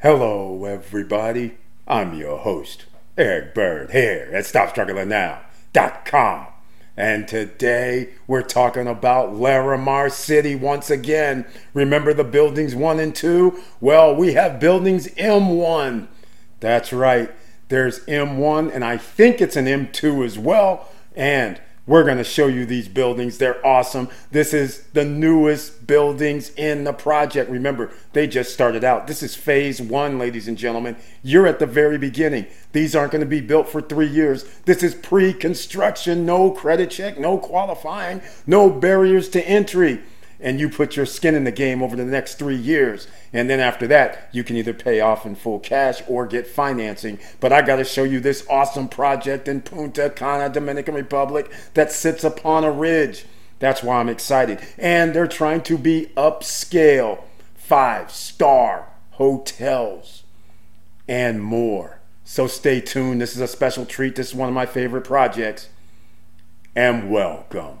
Hello, everybody. I'm your host, Eric Bird, here at StopStrugglingNow.com. And today we're talking about Larimar City once again. Remember the buildings one and two? Well, we have buildings M1. That's right. There's M1, and I think it's an M2 as well. And we're going to show you these buildings. They're awesome. This is the newest buildings in the project. Remember, they just started out. This is phase one, ladies and gentlemen. You're at the very beginning. These aren't going to be built for three years. This is pre construction, no credit check, no qualifying, no barriers to entry and you put your skin in the game over the next three years. And then after that, you can either pay off in full cash or get financing. But I got to show you this awesome project in Punta Cana, Dominican Republic, that sits upon a ridge. That's why I'm excited. And they're trying to be upscale, five star hotels, and more. So stay tuned. This is a special treat. This is one of my favorite projects. And welcome.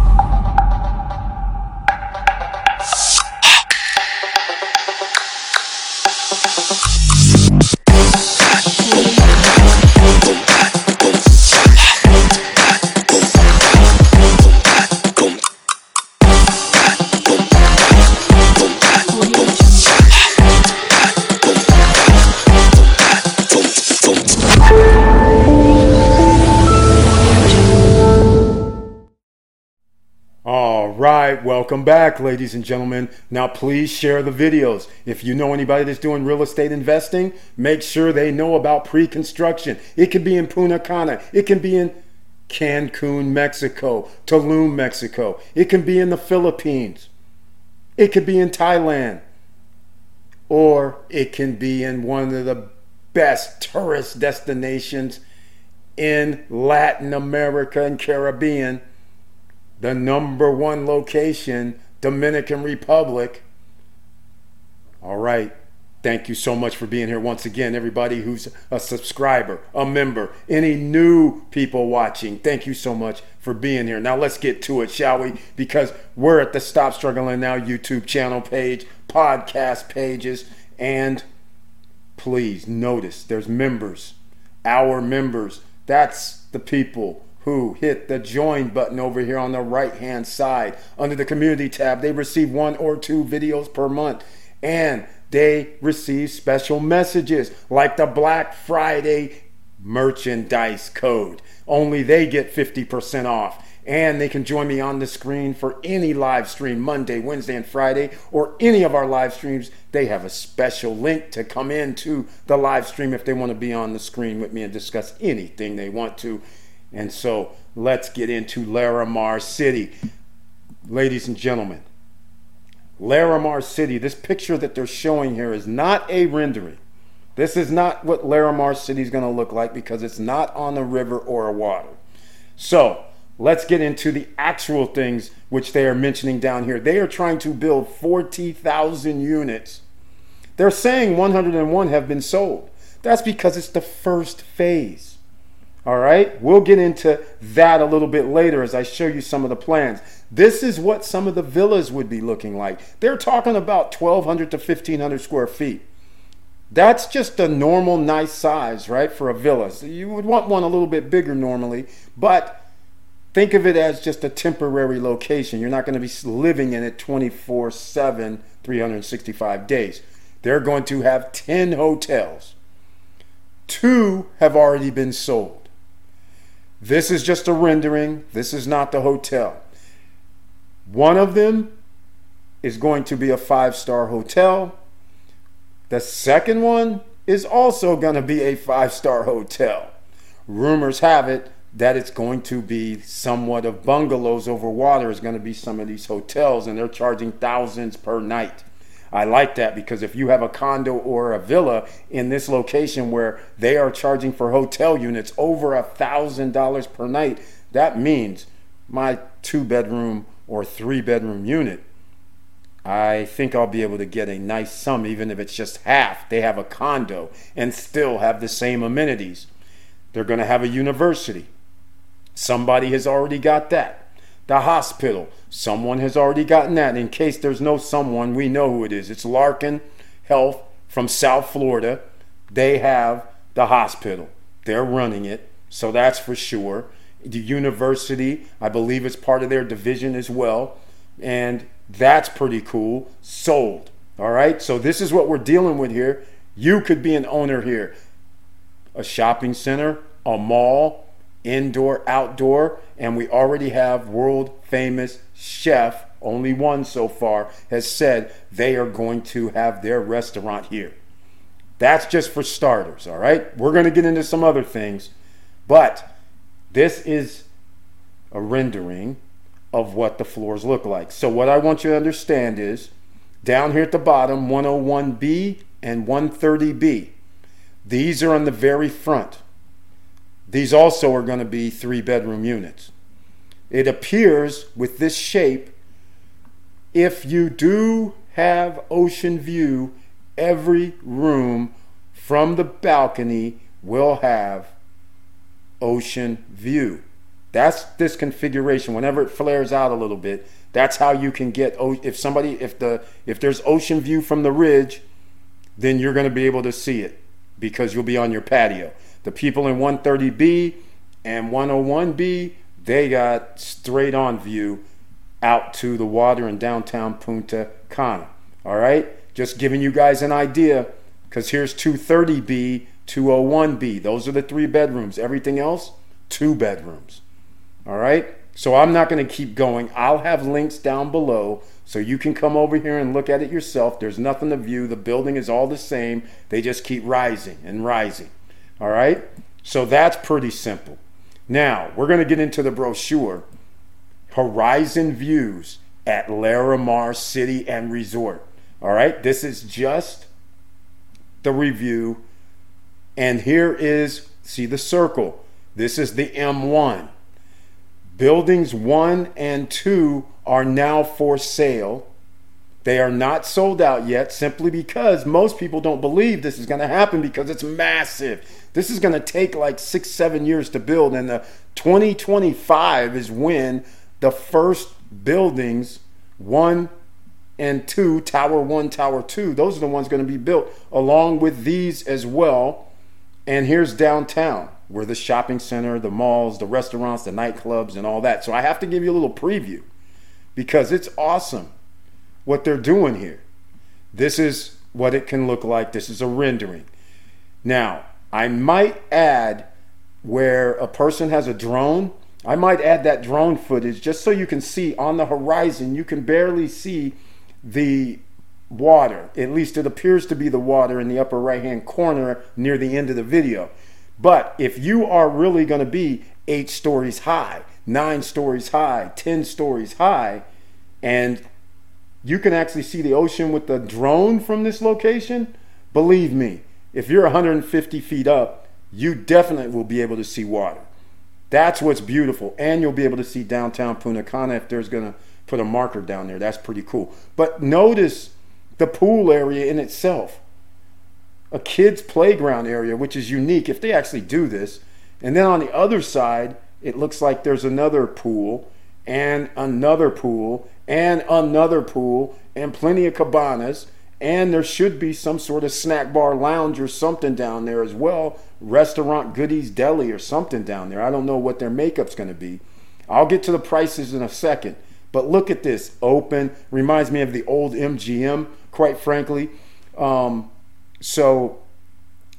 Right, welcome back, ladies and gentlemen. Now, please share the videos. If you know anybody that's doing real estate investing, make sure they know about pre construction. It could be in Punta Cana, it can be in Cancun, Mexico, Tulum, Mexico, it can be in the Philippines, it could be in Thailand, or it can be in one of the best tourist destinations in Latin America and Caribbean the number one location, Dominican Republic. All right. Thank you so much for being here once again, everybody who's a subscriber, a member, any new people watching. Thank you so much for being here. Now let's get to it, shall we? Because we're at the Stop Struggling Now YouTube channel page, podcast pages, and please notice there's members, our members. That's the people who hit the join button over here on the right hand side under the community tab. They receive one or two videos per month and they receive special messages like the Black Friday merchandise code. Only they get 50% off. And they can join me on the screen for any live stream Monday, Wednesday, and Friday, or any of our live streams. They have a special link to come into the live stream if they want to be on the screen with me and discuss anything they want to. And so let's get into Larimar City. Ladies and gentlemen, Larimar City, this picture that they're showing here is not a rendering. This is not what Larimar City is going to look like because it's not on a river or a water. So let's get into the actual things which they are mentioning down here. They are trying to build 40,000 units. They're saying 101 have been sold. That's because it's the first phase. All right, we'll get into that a little bit later as I show you some of the plans. This is what some of the villas would be looking like. They're talking about 1,200 to 1,500 square feet. That's just a normal, nice size, right, for a villa. So you would want one a little bit bigger normally, but think of it as just a temporary location. You're not going to be living in it 24 7, 365 days. They're going to have 10 hotels. Two have already been sold. This is just a rendering. This is not the hotel. One of them is going to be a five star hotel. The second one is also going to be a five star hotel. Rumors have it that it's going to be somewhat of bungalows over water, is going to be some of these hotels, and they're charging thousands per night. I like that because if you have a condo or a villa in this location where they are charging for hotel units over a thousand dollars per night, that means my two bedroom or three bedroom unit I think I'll be able to get a nice sum, even if it's just half. They have a condo and still have the same amenities. They're going to have a university. Somebody has already got that. The hospital, someone has already gotten that. In case there's no someone, we know who it is. It's Larkin Health from South Florida. They have the hospital, they're running it. So that's for sure. The university, I believe, is part of their division as well. And that's pretty cool. Sold. All right. So this is what we're dealing with here. You could be an owner here. A shopping center, a mall, indoor, outdoor, and we already have world famous chef, only one so far, has said they are going to have their restaurant here. That's just for starters, all right? We're going to get into some other things, but this is a rendering of what the floors look like. So, what I want you to understand is down here at the bottom, 101B and 130B, these are on the very front. These also are going to be three bedroom units. It appears with this shape, if you do have ocean view, every room from the balcony will have ocean view. That's this configuration. Whenever it flares out a little bit, that's how you can get. If somebody, if the if there's ocean view from the ridge, then you're going to be able to see it because you'll be on your patio. The people in 130B and 101B, they got straight on view out to the water in downtown Punta Cana. All right, just giving you guys an idea because here's 230B, 201B. Those are the three bedrooms. Everything else, two bedrooms. All right. So I'm not going to keep going. I'll have links down below so you can come over here and look at it yourself. There's nothing to view. The building is all the same. They just keep rising and rising. All right. So that's pretty simple. Now we're going to get into the brochure. Horizon views at Larimar City and Resort. All right. This is just the review. And here is, see the circle. This is the M1. Buildings one and two are now for sale. They are not sold out yet simply because most people don't believe this is going to happen because it's massive. This is going to take like six, seven years to build. And the 2025 is when the first buildings, one and two, Tower One, Tower Two, those are the ones going to be built along with these as well. And here's downtown where the shopping center, the malls, the restaurants, the nightclubs, and all that. So I have to give you a little preview because it's awesome what they're doing here. This is what it can look like. This is a rendering. Now, I might add where a person has a drone, I might add that drone footage just so you can see on the horizon, you can barely see the water. At least it appears to be the water in the upper right hand corner near the end of the video. But if you are really going to be eight stories high, nine stories high, 10 stories high, and you can actually see the ocean with the drone from this location, believe me, if you're 150 feet up, you definitely will be able to see water. That's what's beautiful. And you'll be able to see downtown Punta Cana if there's going to put a marker down there. That's pretty cool. But notice the pool area in itself a kids' playground area, which is unique if they actually do this. And then on the other side, it looks like there's another pool and another pool and another pool and plenty of cabanas. And there should be some sort of snack bar lounge or something down there as well. Restaurant Goodies Deli or something down there. I don't know what their makeup's going to be. I'll get to the prices in a second. But look at this open. Reminds me of the old MGM, quite frankly. Um, so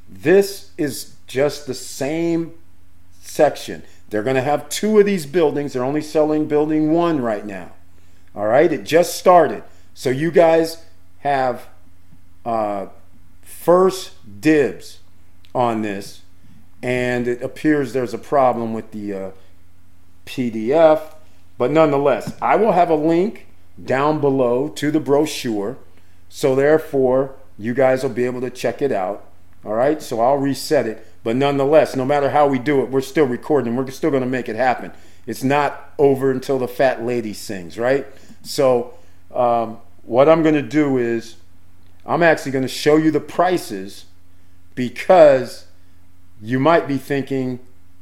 this is just the same section. They're going to have two of these buildings. They're only selling building one right now. All right, it just started. So you guys have uh, first dibs on this, and it appears there's a problem with the uh, PDF. But nonetheless, I will have a link down below to the brochure. So therefore, you guys will be able to check it out. All right, so I'll reset it. But nonetheless, no matter how we do it, we're still recording. We're still going to make it happen. It's not over until the fat lady sings, right? So um, what I'm going to do is I'm actually going to show you the prices because you might be thinking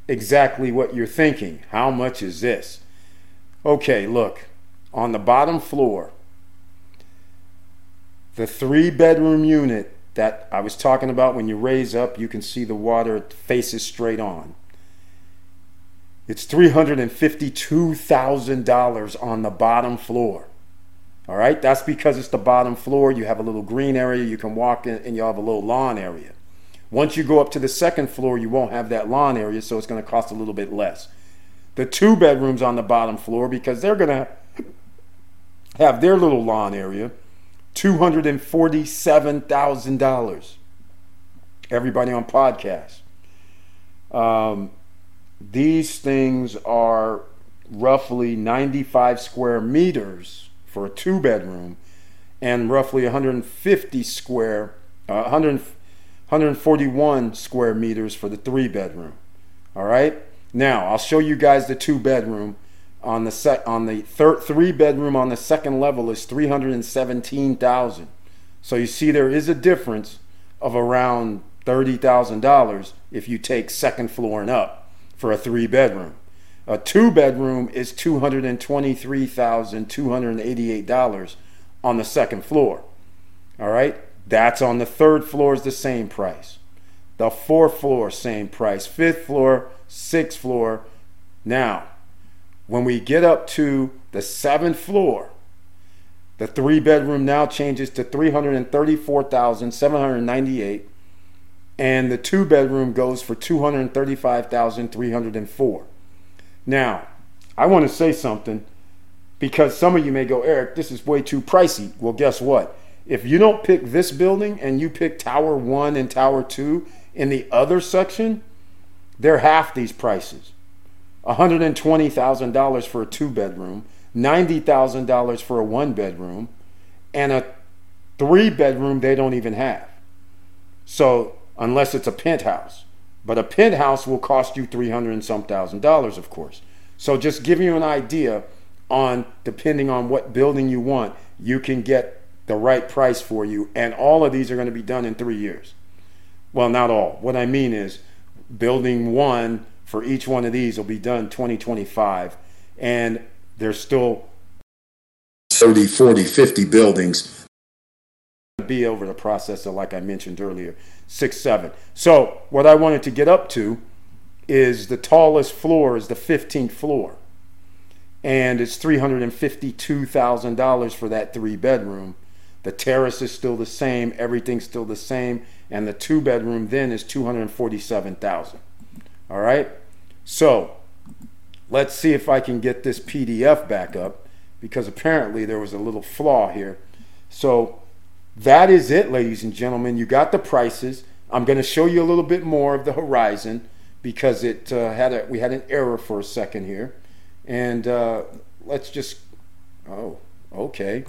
exactly what you're thinking. How much is this? Okay, look, on the bottom floor, the three bedroom unit that I was talking about when you raise up, you can see the water faces straight on. It's $352,000 on the bottom floor. All right, that's because it's the bottom floor. You have a little green area you can walk in, and you have a little lawn area. Once you go up to the second floor, you won't have that lawn area, so it's going to cost a little bit less. The two bedrooms on the bottom floor, because they're going to have their little lawn area, $247,000. Everybody on podcast. Um, these things are roughly 95 square meters for a two bedroom and roughly 150 square, uh, 100, 141 square meters for the three bedroom. All right. Now I'll show you guys the two bedroom. On the set on the third three bedroom on the second level is 317,000. So you see there is a difference of around $30,000 if you take second floor and up for a three bedroom. A two bedroom is $223,288 on the second floor. All right? That's on the third floor is the same price. The fourth floor, same price. Fifth floor, sixth floor. Now, when we get up to the seventh floor, the three bedroom now changes to 334,798 and the two bedroom goes for 235,304. Now, I want to say something because some of you may go, Eric, this is way too pricey. Well, guess what? If you don't pick this building and you pick Tower 1 and Tower 2 in the other section, they're half these prices. $120,000 for a two bedroom, $90,000 for a one bedroom, and a three bedroom they don't even have. So, unless it's a penthouse. But a penthouse will cost you 300 and some thousand dollars, of course. So, just giving you an idea on depending on what building you want, you can get the right price for you. And all of these are going to be done in three years. Well, not all. What I mean is, building one for each one of these will be done 2025. And there's still 30, 40, 50 buildings be over the process of, like I mentioned earlier, six, seven. So, what I wanted to get up to is the tallest floor is the 15th floor. And it's $352,000 for that three bedroom. The terrace is still the same, everything's still the same, and the two bedroom then is 247,000. All right? So, let's see if I can get this PDF back up because apparently there was a little flaw here. So, that is it, ladies and gentlemen. You got the prices. I'm going to show you a little bit more of the horizon because it uh, had a, we had an error for a second here. And uh, let's just, oh, okay.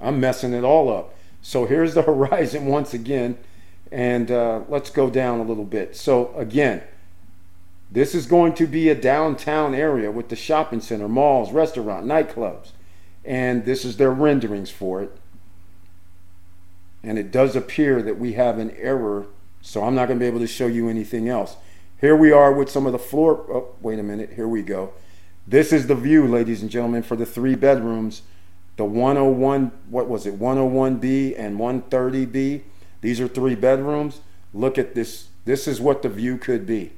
I'm messing it all up. So here's the horizon once again, and uh, let's go down a little bit. So again, this is going to be a downtown area with the shopping center, malls, restaurant, nightclubs, and this is their renderings for it. And it does appear that we have an error, so I'm not going to be able to show you anything else. Here we are with some of the floor. Oh, wait a minute. Here we go. This is the view, ladies and gentlemen, for the three bedrooms the 101, what was it, 101B and 130B. These are three bedrooms. Look at this. This is what the view could be.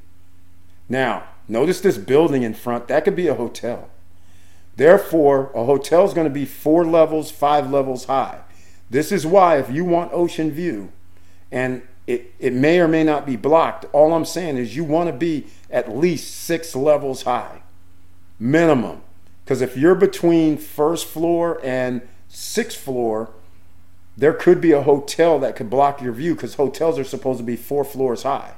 Now, notice this building in front. That could be a hotel. Therefore, a hotel is going to be four levels, five levels high. This is why, if you want ocean view, and it, it may or may not be blocked, all I'm saying is you want to be at least six levels high, minimum. Because if you're between first floor and sixth floor, there could be a hotel that could block your view because hotels are supposed to be four floors high.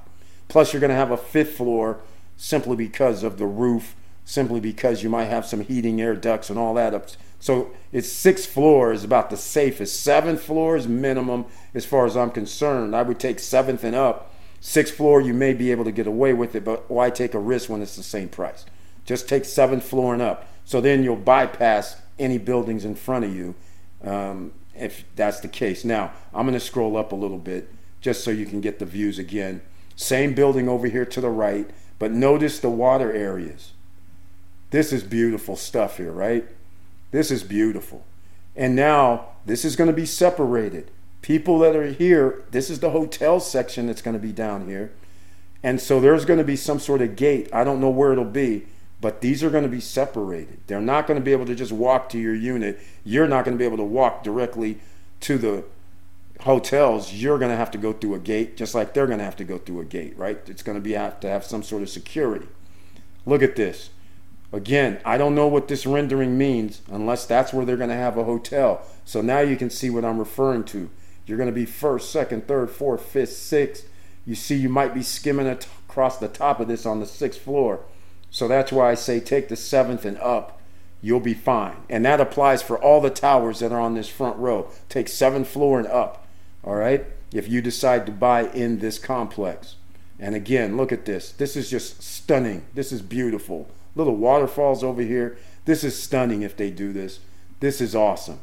Plus, you're going to have a fifth floor simply because of the roof, simply because you might have some heating air ducts and all that. Up. So it's six floors about the safest. Seventh floor is minimum as far as I'm concerned. I would take seventh and up. Sixth floor, you may be able to get away with it, but why take a risk when it's the same price? Just take seventh floor and up. So then you'll bypass any buildings in front of you um, if that's the case. Now, I'm going to scroll up a little bit just so you can get the views again. Same building over here to the right, but notice the water areas. This is beautiful stuff here, right? This is beautiful. And now this is going to be separated. People that are here, this is the hotel section that's going to be down here. And so there's going to be some sort of gate. I don't know where it'll be, but these are going to be separated. They're not going to be able to just walk to your unit. You're not going to be able to walk directly to the hotels. You're going to have to go through a gate, just like they're going to have to go through a gate, right? It's going to be have to have some sort of security. Look at this. Again, I don't know what this rendering means unless that's where they're going to have a hotel. So now you can see what I'm referring to. You're going to be first, second, third, fourth, fifth, sixth. You see, you might be skimming across the top of this on the sixth floor. So that's why I say take the seventh and up. You'll be fine. And that applies for all the towers that are on this front row. Take seventh floor and up. All right? If you decide to buy in this complex. And again, look at this. This is just stunning. This is beautiful. Little waterfalls over here. This is stunning if they do this. This is awesome.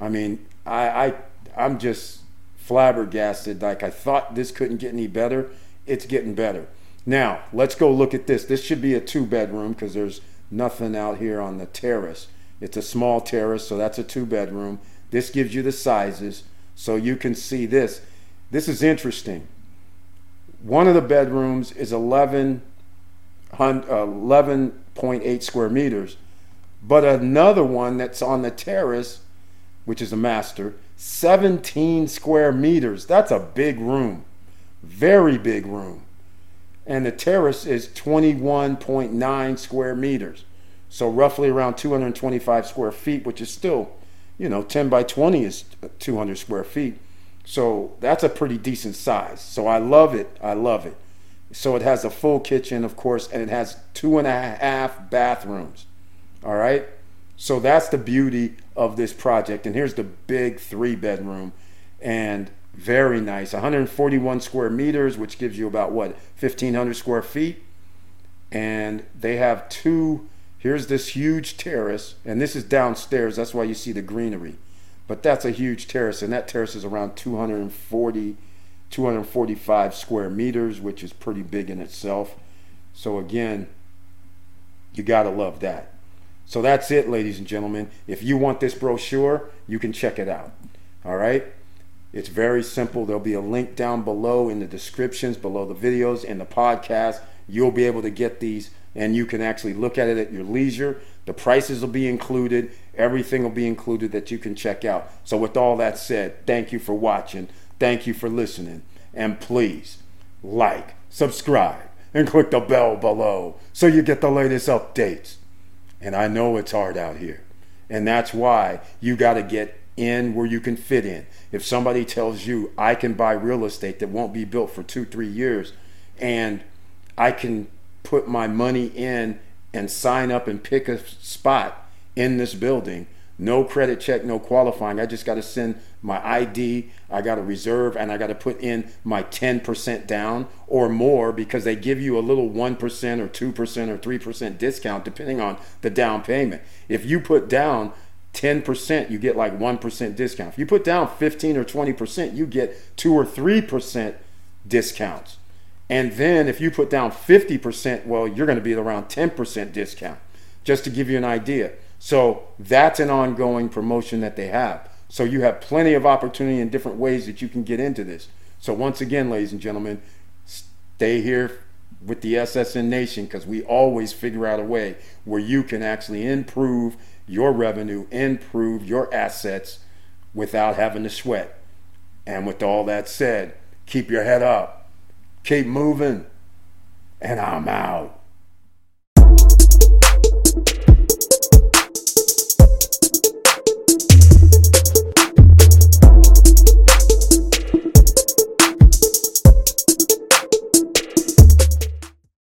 I mean, I, I I'm just flabbergasted. Like I thought this couldn't get any better. It's getting better. Now let's go look at this. This should be a two bedroom because there's nothing out here on the terrace. It's a small terrace, so that's a two bedroom. This gives you the sizes so you can see this. This is interesting. One of the bedrooms is 11, 11.8 uh, square meters, but another one that's on the terrace, which is a master, 17 square meters. That's a big room. Very big room. And the terrace is 21.9 square meters. So roughly around 225 square feet, which is still, you know, 10 by 20 is 200 square feet. So that's a pretty decent size. So I love it. I love it. So it has a full kitchen, of course, and it has two and a half bathrooms. All right. So that's the beauty of this project. And here's the big three bedroom and very nice 141 square meters, which gives you about what 1500 square feet. And they have two. Here's this huge terrace, and this is downstairs. That's why you see the greenery. But that's a huge terrace, and that terrace is around 240, 245 square meters, which is pretty big in itself. So, again, you got to love that. So that's it, ladies and gentlemen. If you want this brochure, you can check it out. All right? It's very simple. There'll be a link down below in the descriptions, below the videos and the podcast. You'll be able to get these and you can actually look at it at your leisure. The prices will be included, everything will be included that you can check out. So, with all that said, thank you for watching, thank you for listening, and please like, subscribe, and click the bell below so you get the latest updates. And I know it's hard out here. And that's why you got to get in where you can fit in. If somebody tells you, I can buy real estate that won't be built for two, three years, and I can put my money in and sign up and pick a spot in this building no credit check, no qualifying. I just got to send my ID, I got to reserve, and I got to put in my 10% down or more because they give you a little 1% or 2% or 3% discount depending on the down payment. If you put down 10%, you get like 1% discount. If you put down 15 or 20%, you get 2 or 3% discounts. And then if you put down 50%, well, you're going to be around 10% discount, just to give you an idea. So that's an ongoing promotion that they have. So you have plenty of opportunity in different ways that you can get into this. So once again, ladies and gentlemen, stay here with the SSN Nation because we always figure out a way where you can actually improve your revenue, improve your assets without having to sweat. And with all that said, keep your head up, keep moving, and I'm out.